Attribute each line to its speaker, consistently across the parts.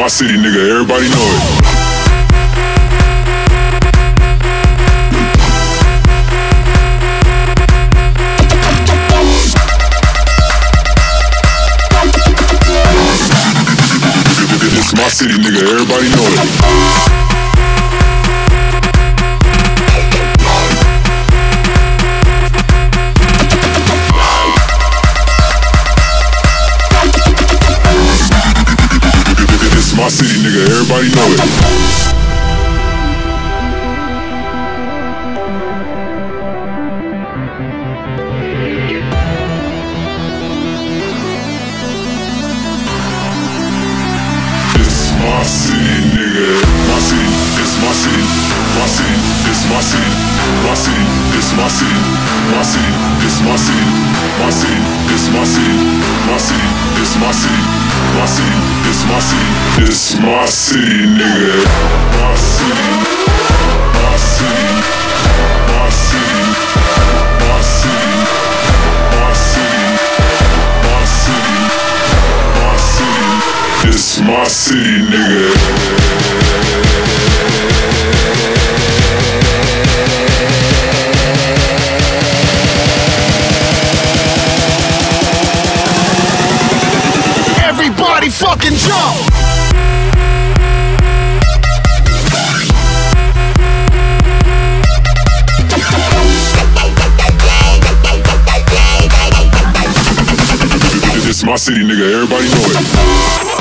Speaker 1: my city, nigga. Everybody know it. City, nigga. Everybody know it. my city, nigga. Everybody know it. city, nigga. My city. My city. My city. My city. My city. My city. My city. It's my city, nigga. my city, nigga.
Speaker 2: Everybody
Speaker 1: know it.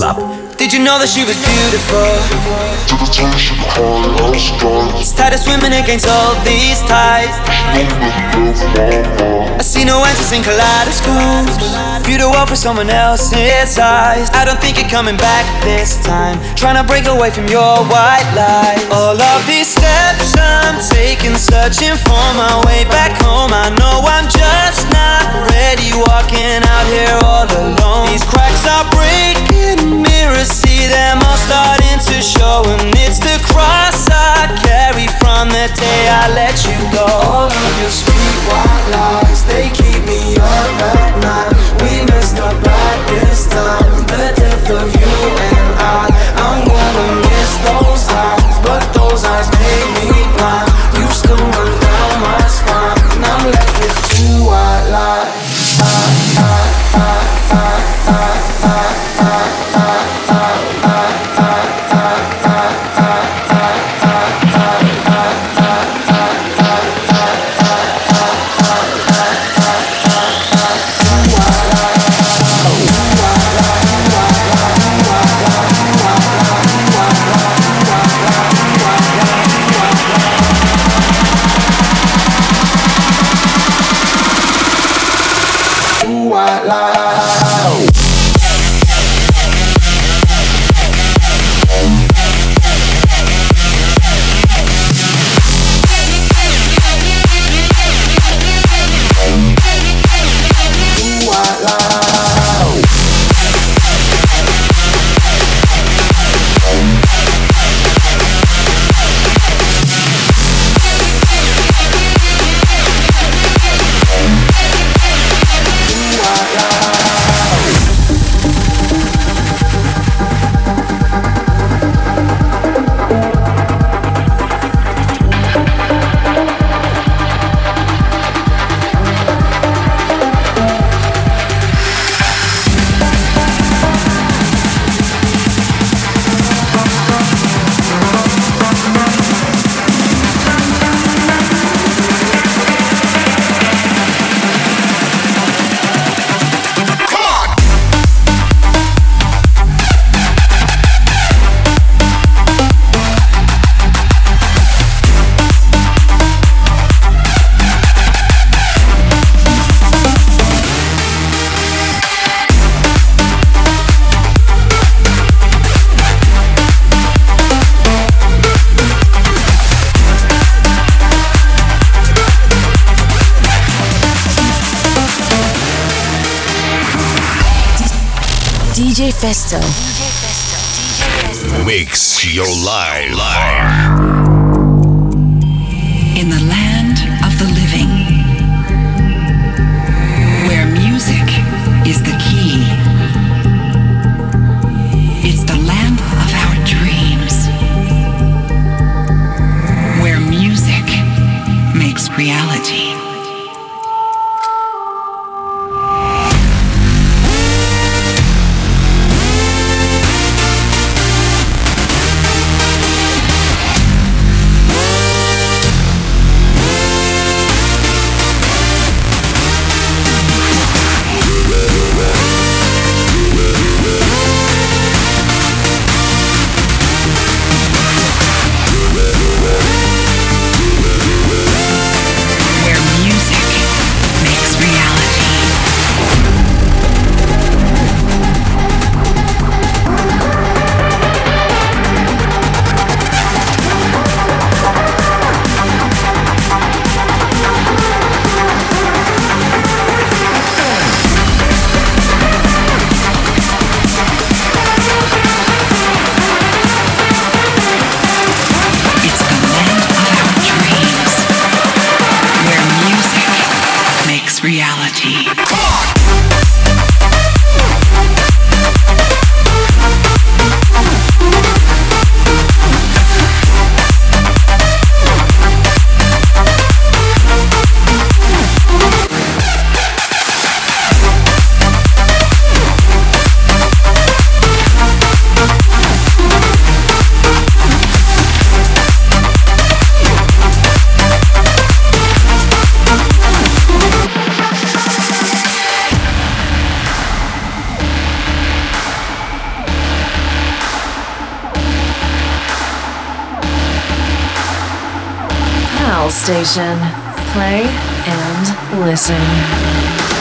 Speaker 3: Club.
Speaker 4: Did you know that she was beautiful?
Speaker 5: To the time she cried, I was
Speaker 4: It's tired of swimming against all these tides. I see no answers in kaleidoscopes. View the world for someone else's eyes. I don't think you're coming back this time. Trying to break away from your white lies. All of these steps I'm taking, searching for my way back home. I know I'm just not ready walking out here all alone. These cracks are breaking mirrors see them all starting to show And it's the cross I carry from the day I let you go.
Speaker 6: All of your sweet white lies, they keep me up at night. We messed up at this time. The death of you and I. I'm gonna miss those eyes But those eyes make me blind You still run down my spine. And I'm left with two white lies
Speaker 7: Station. Play and listen.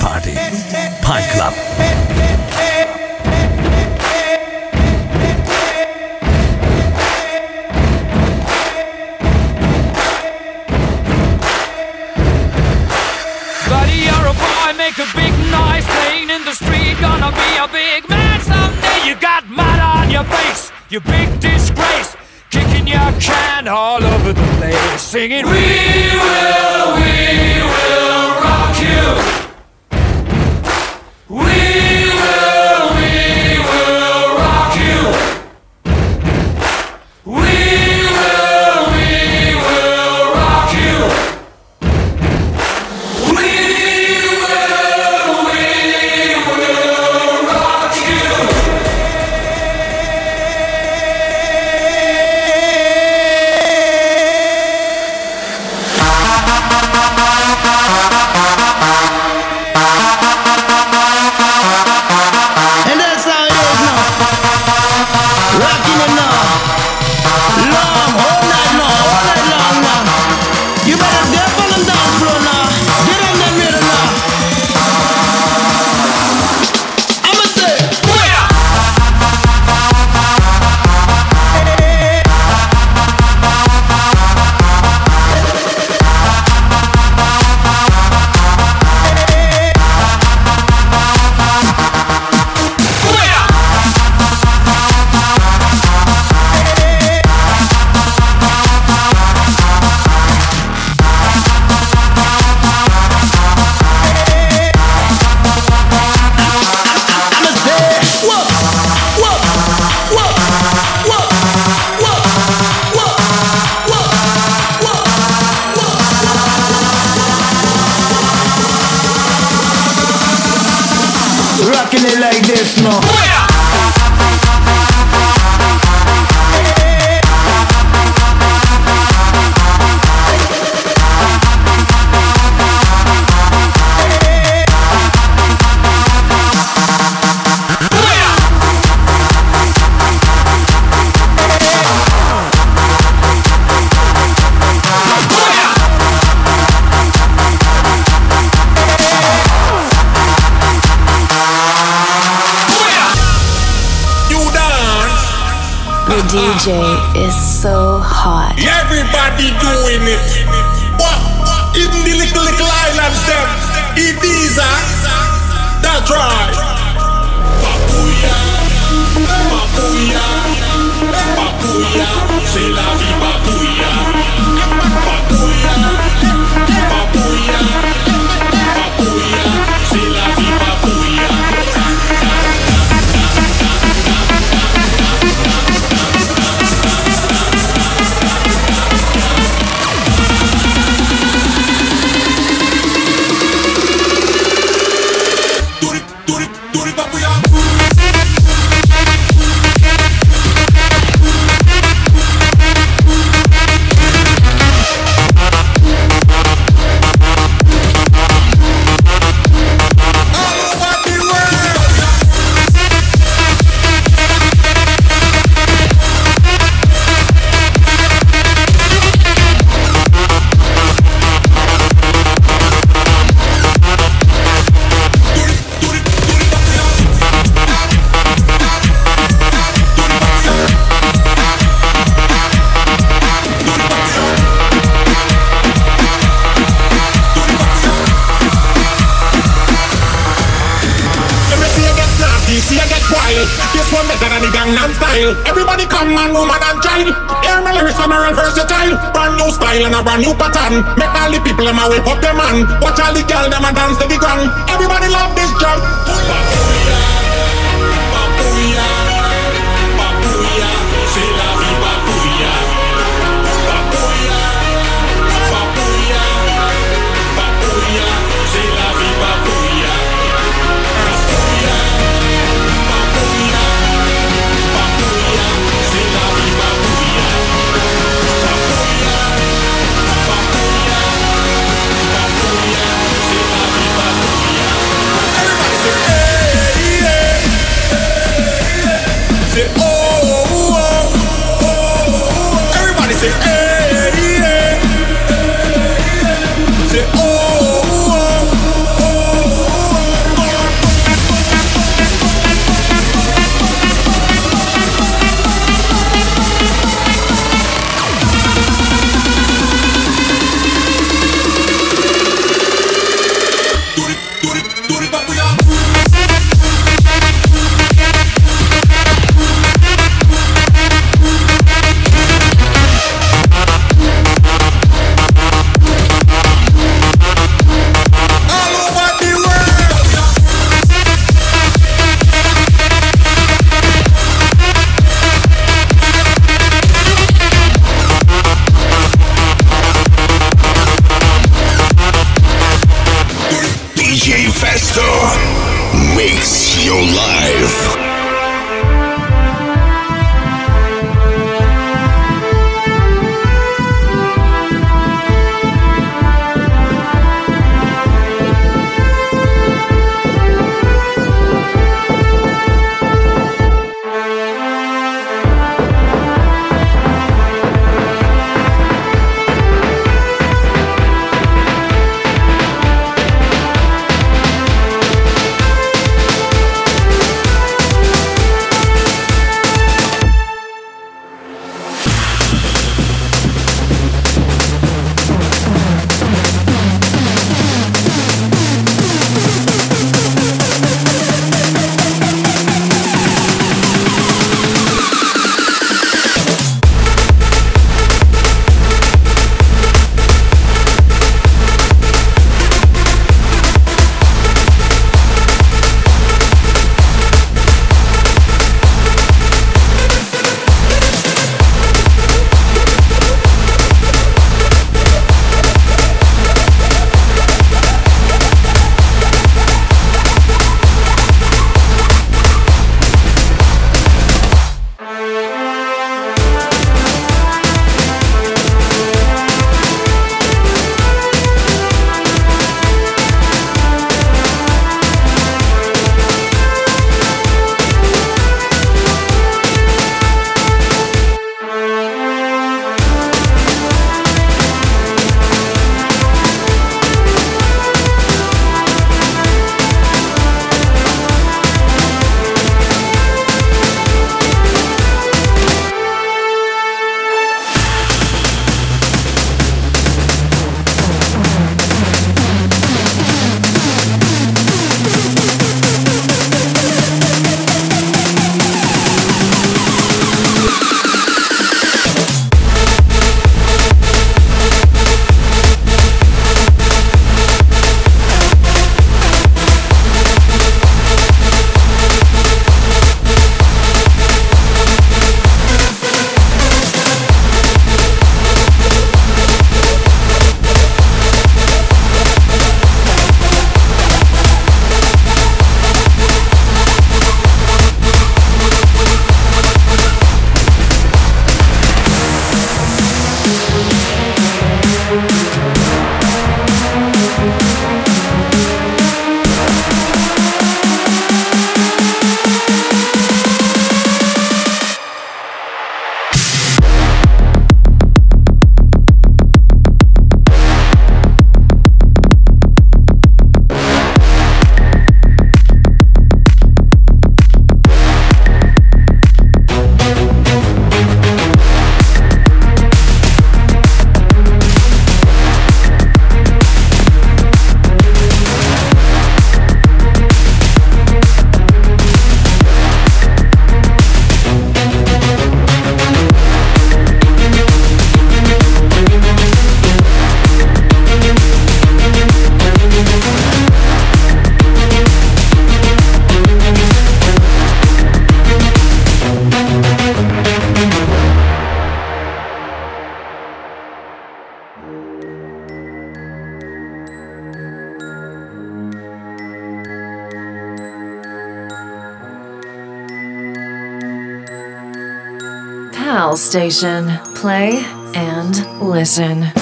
Speaker 8: Party.
Speaker 9: Pine Club.
Speaker 10: Buddy, you're a boy, make a big noise playing in the street. Gonna be a big man someday. You got mud on your face, you big disgrace kicking your can all over the place, singing, We will, we will rock you. mismo.
Speaker 11: DJ is so hot.
Speaker 12: Everybody doing it. Everybody come man, woman and child Hear my lyrics, I'm real versatile. Brand new style and a brand new pattern. Make all the people, them a whip up their man. Watch all the girls, them a dance to the ground Everybody love this drum
Speaker 7: Station. Play and listen.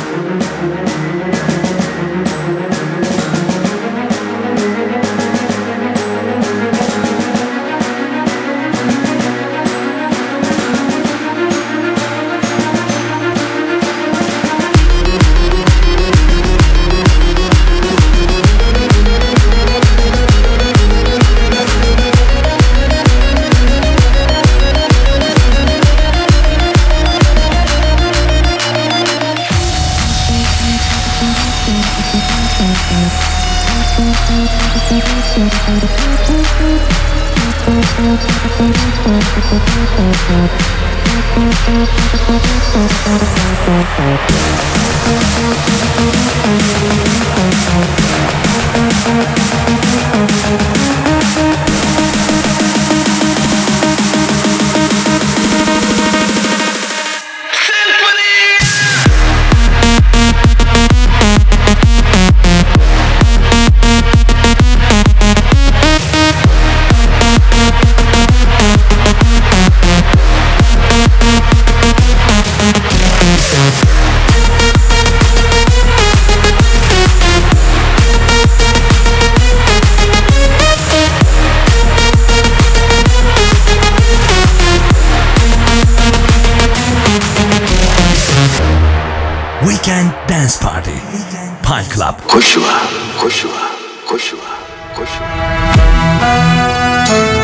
Speaker 13: Thank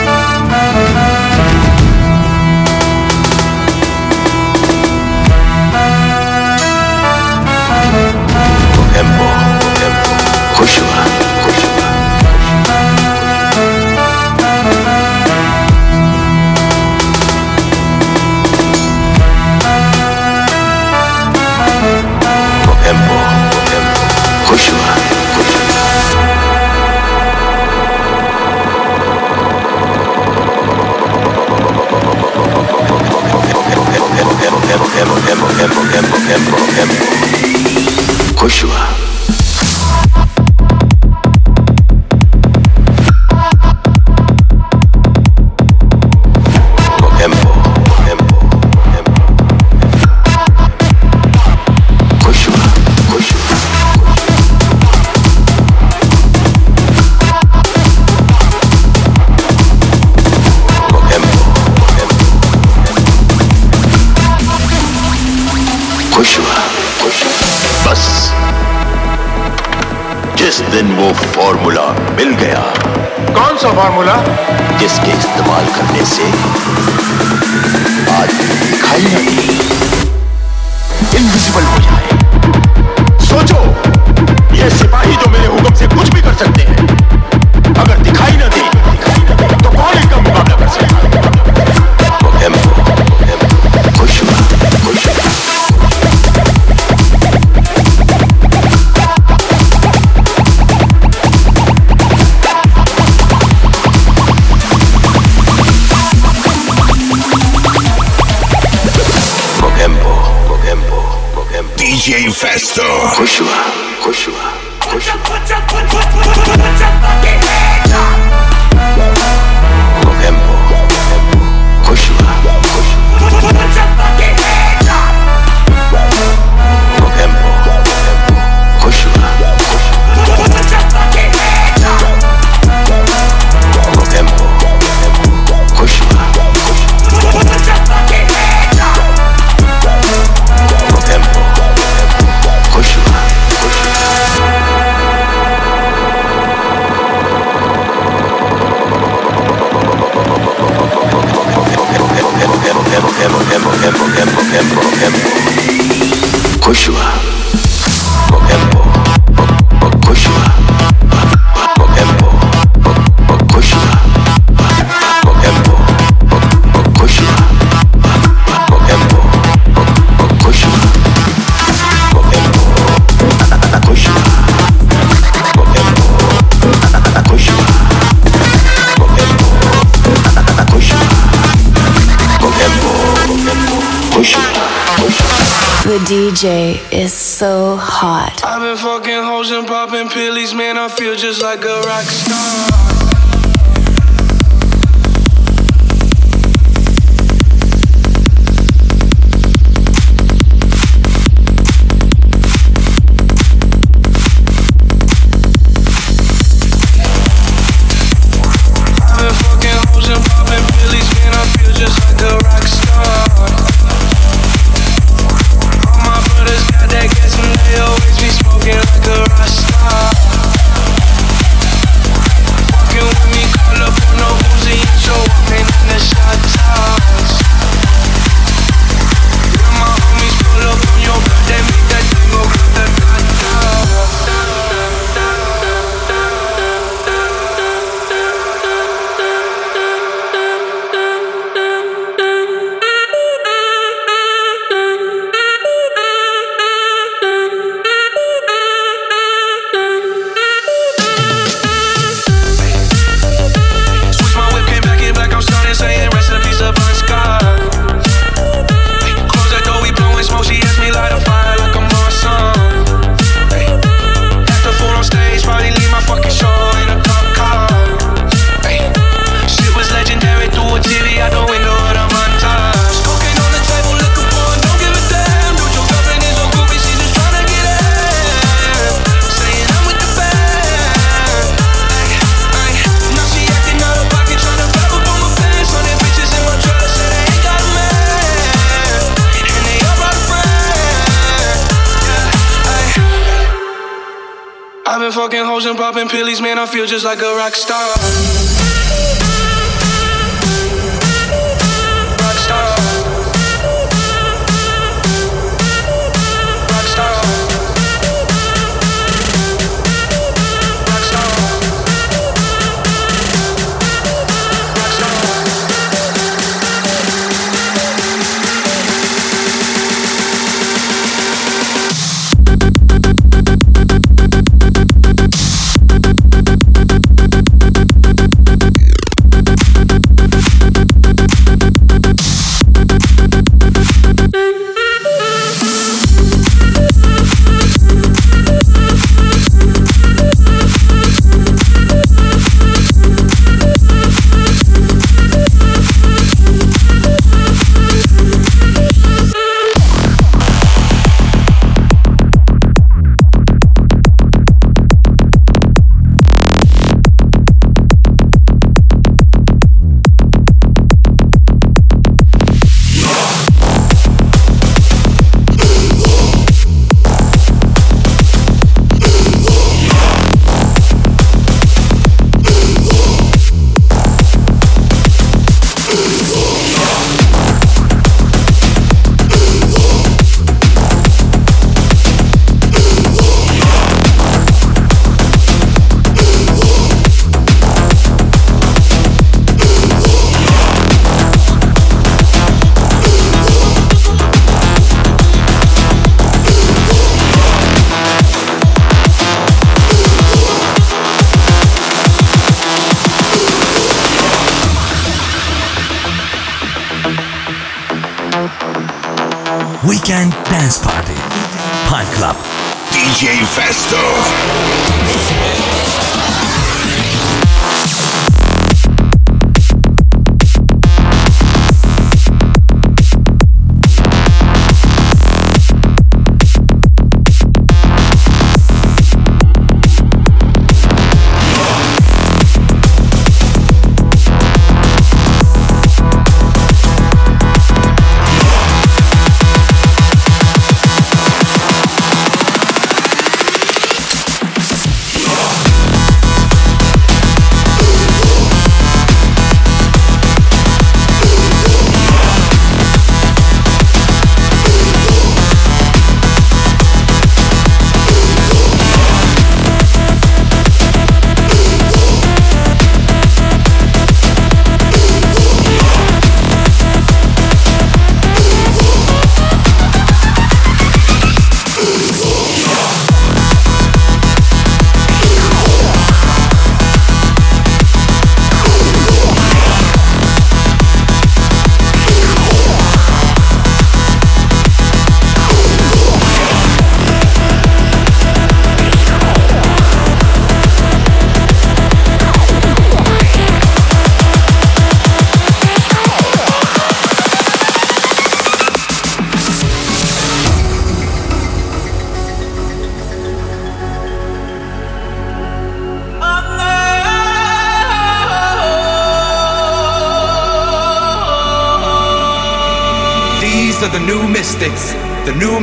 Speaker 13: DJ Push up. Push
Speaker 11: up. DJ is so hot.
Speaker 14: I've been fucking hoes and popping pills, man. I feel just like a rock star. Rock star.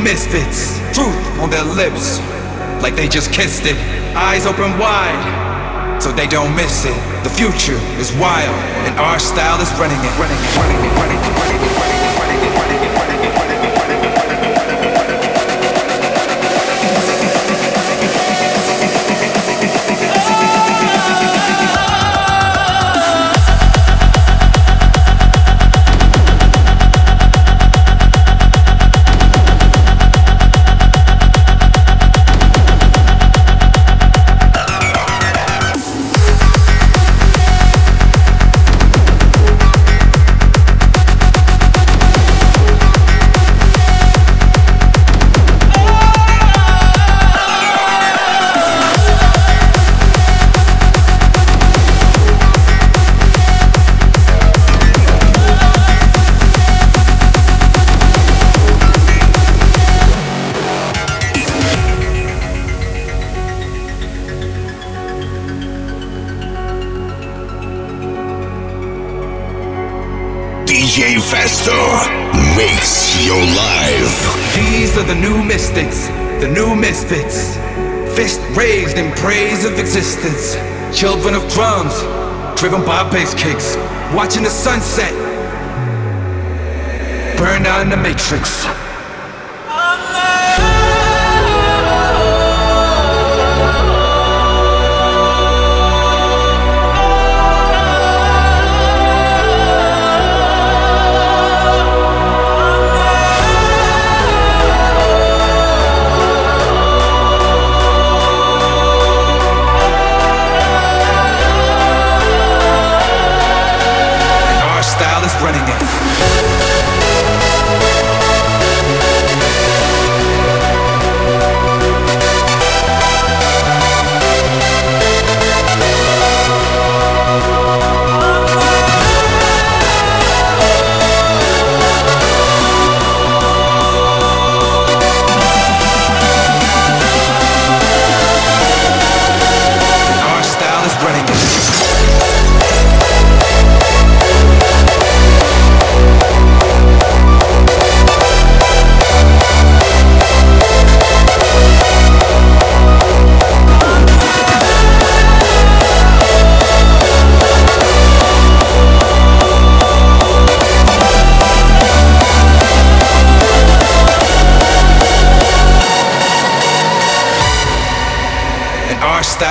Speaker 15: Misfits, truth on their lips, like they just kissed it. Eyes open wide, so they don't miss it. The future is wild, and our style is running it, running it, running it, running it. the new mystics, the new misfits. Fist raised in praise of existence. Children of drums, driven by bass kicks. Watching the sunset burn down the matrix.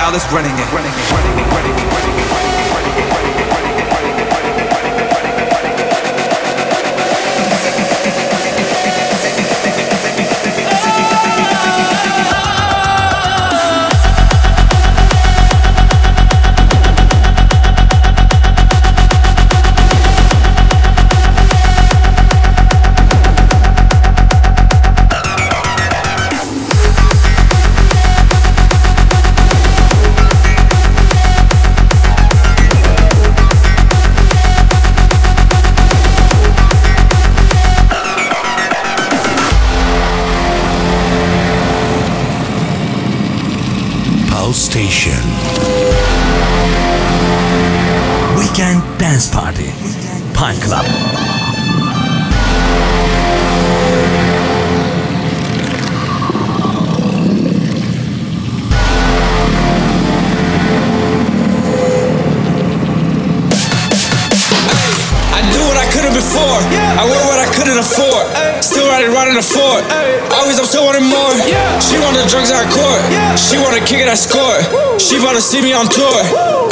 Speaker 15: I was running it.
Speaker 16: She want the court. She want to kick it, I score. She to see me on tour.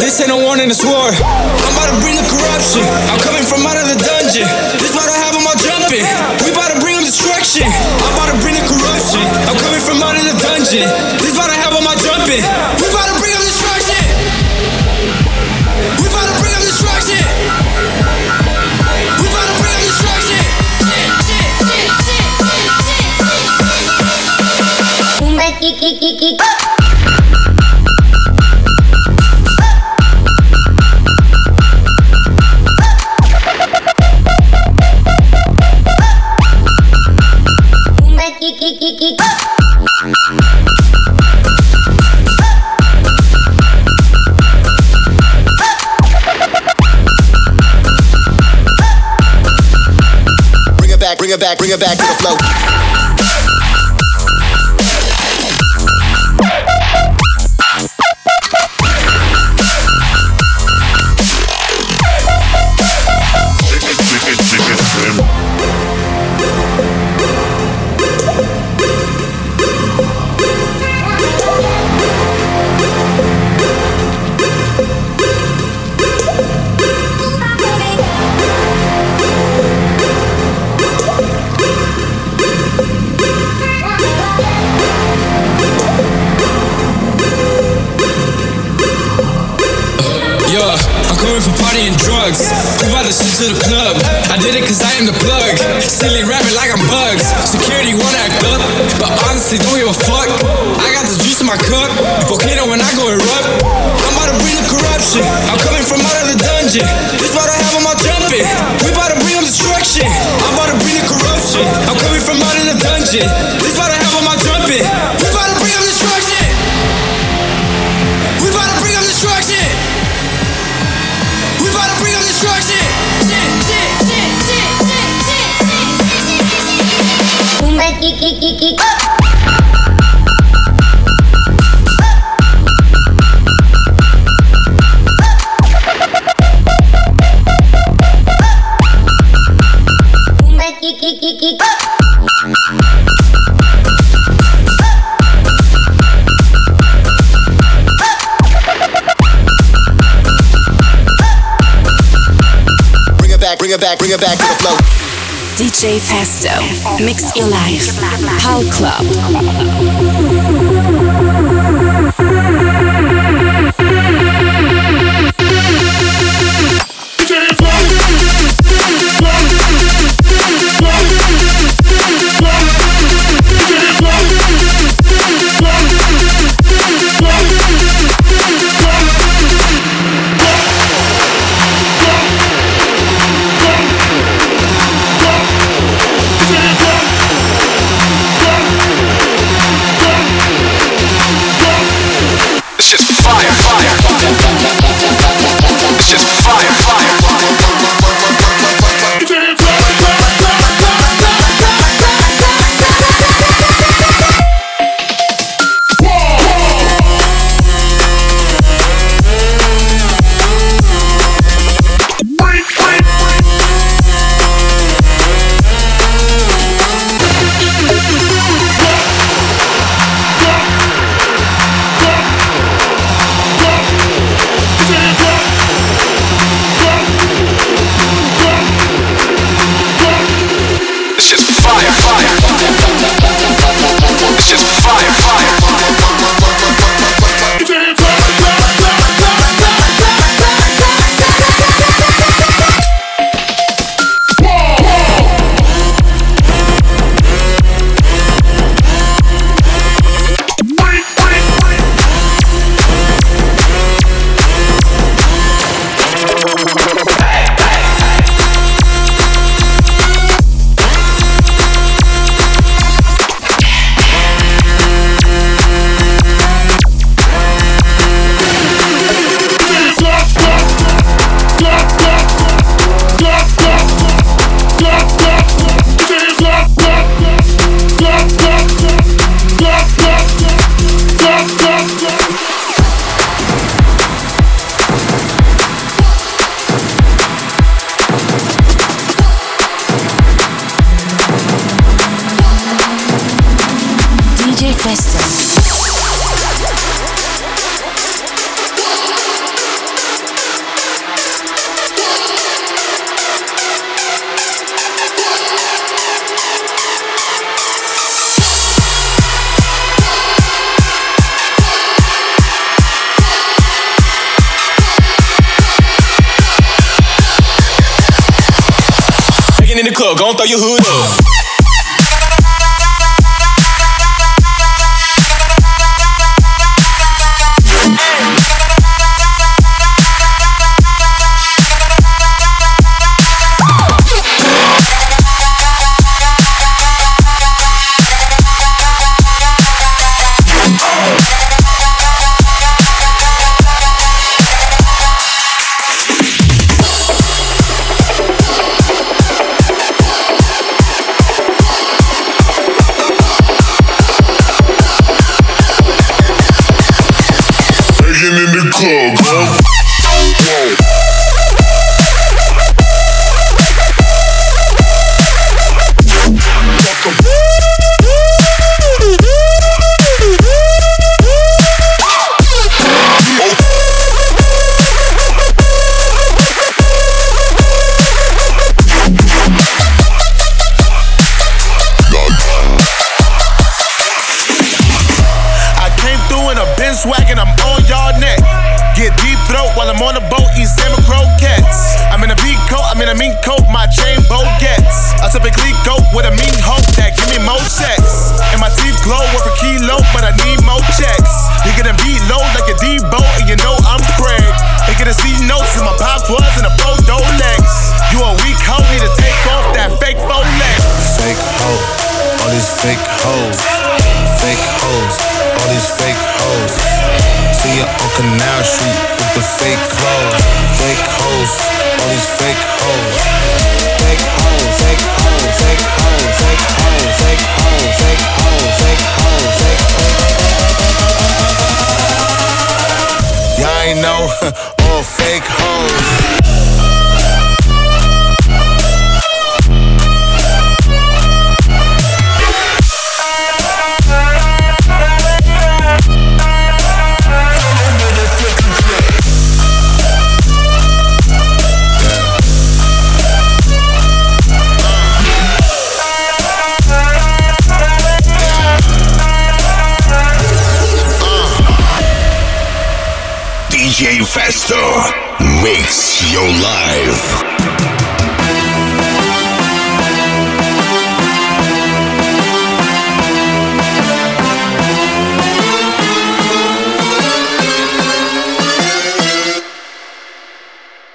Speaker 16: This ain't a warning, it's war. I'm about to bring the corruption. I'm coming from out of the dungeon. This about to have them all jumping. We about to bring them destruction. I'm about to bring the corruption. I'm coming from out of the dungeon. This about to have them all jumping. Bring
Speaker 17: it back, bring it back, to the flow.
Speaker 16: To the club. I did it cause I am the plug. Silly rabbit like I'm bugs. Security wanna act up, but honestly don't give a fuck. I got the juice in my cup. Volcano when I go erupt. I'm about to bring the corruption. I'm coming from out of the dungeon. This about to have them all jumping. We about to bring them destruction. I'm about to bring the corruption. I'm coming from out of the dungeon. bring
Speaker 17: it back, bring it back to the flow.
Speaker 11: DJ Festo, mix your life. Pal Club.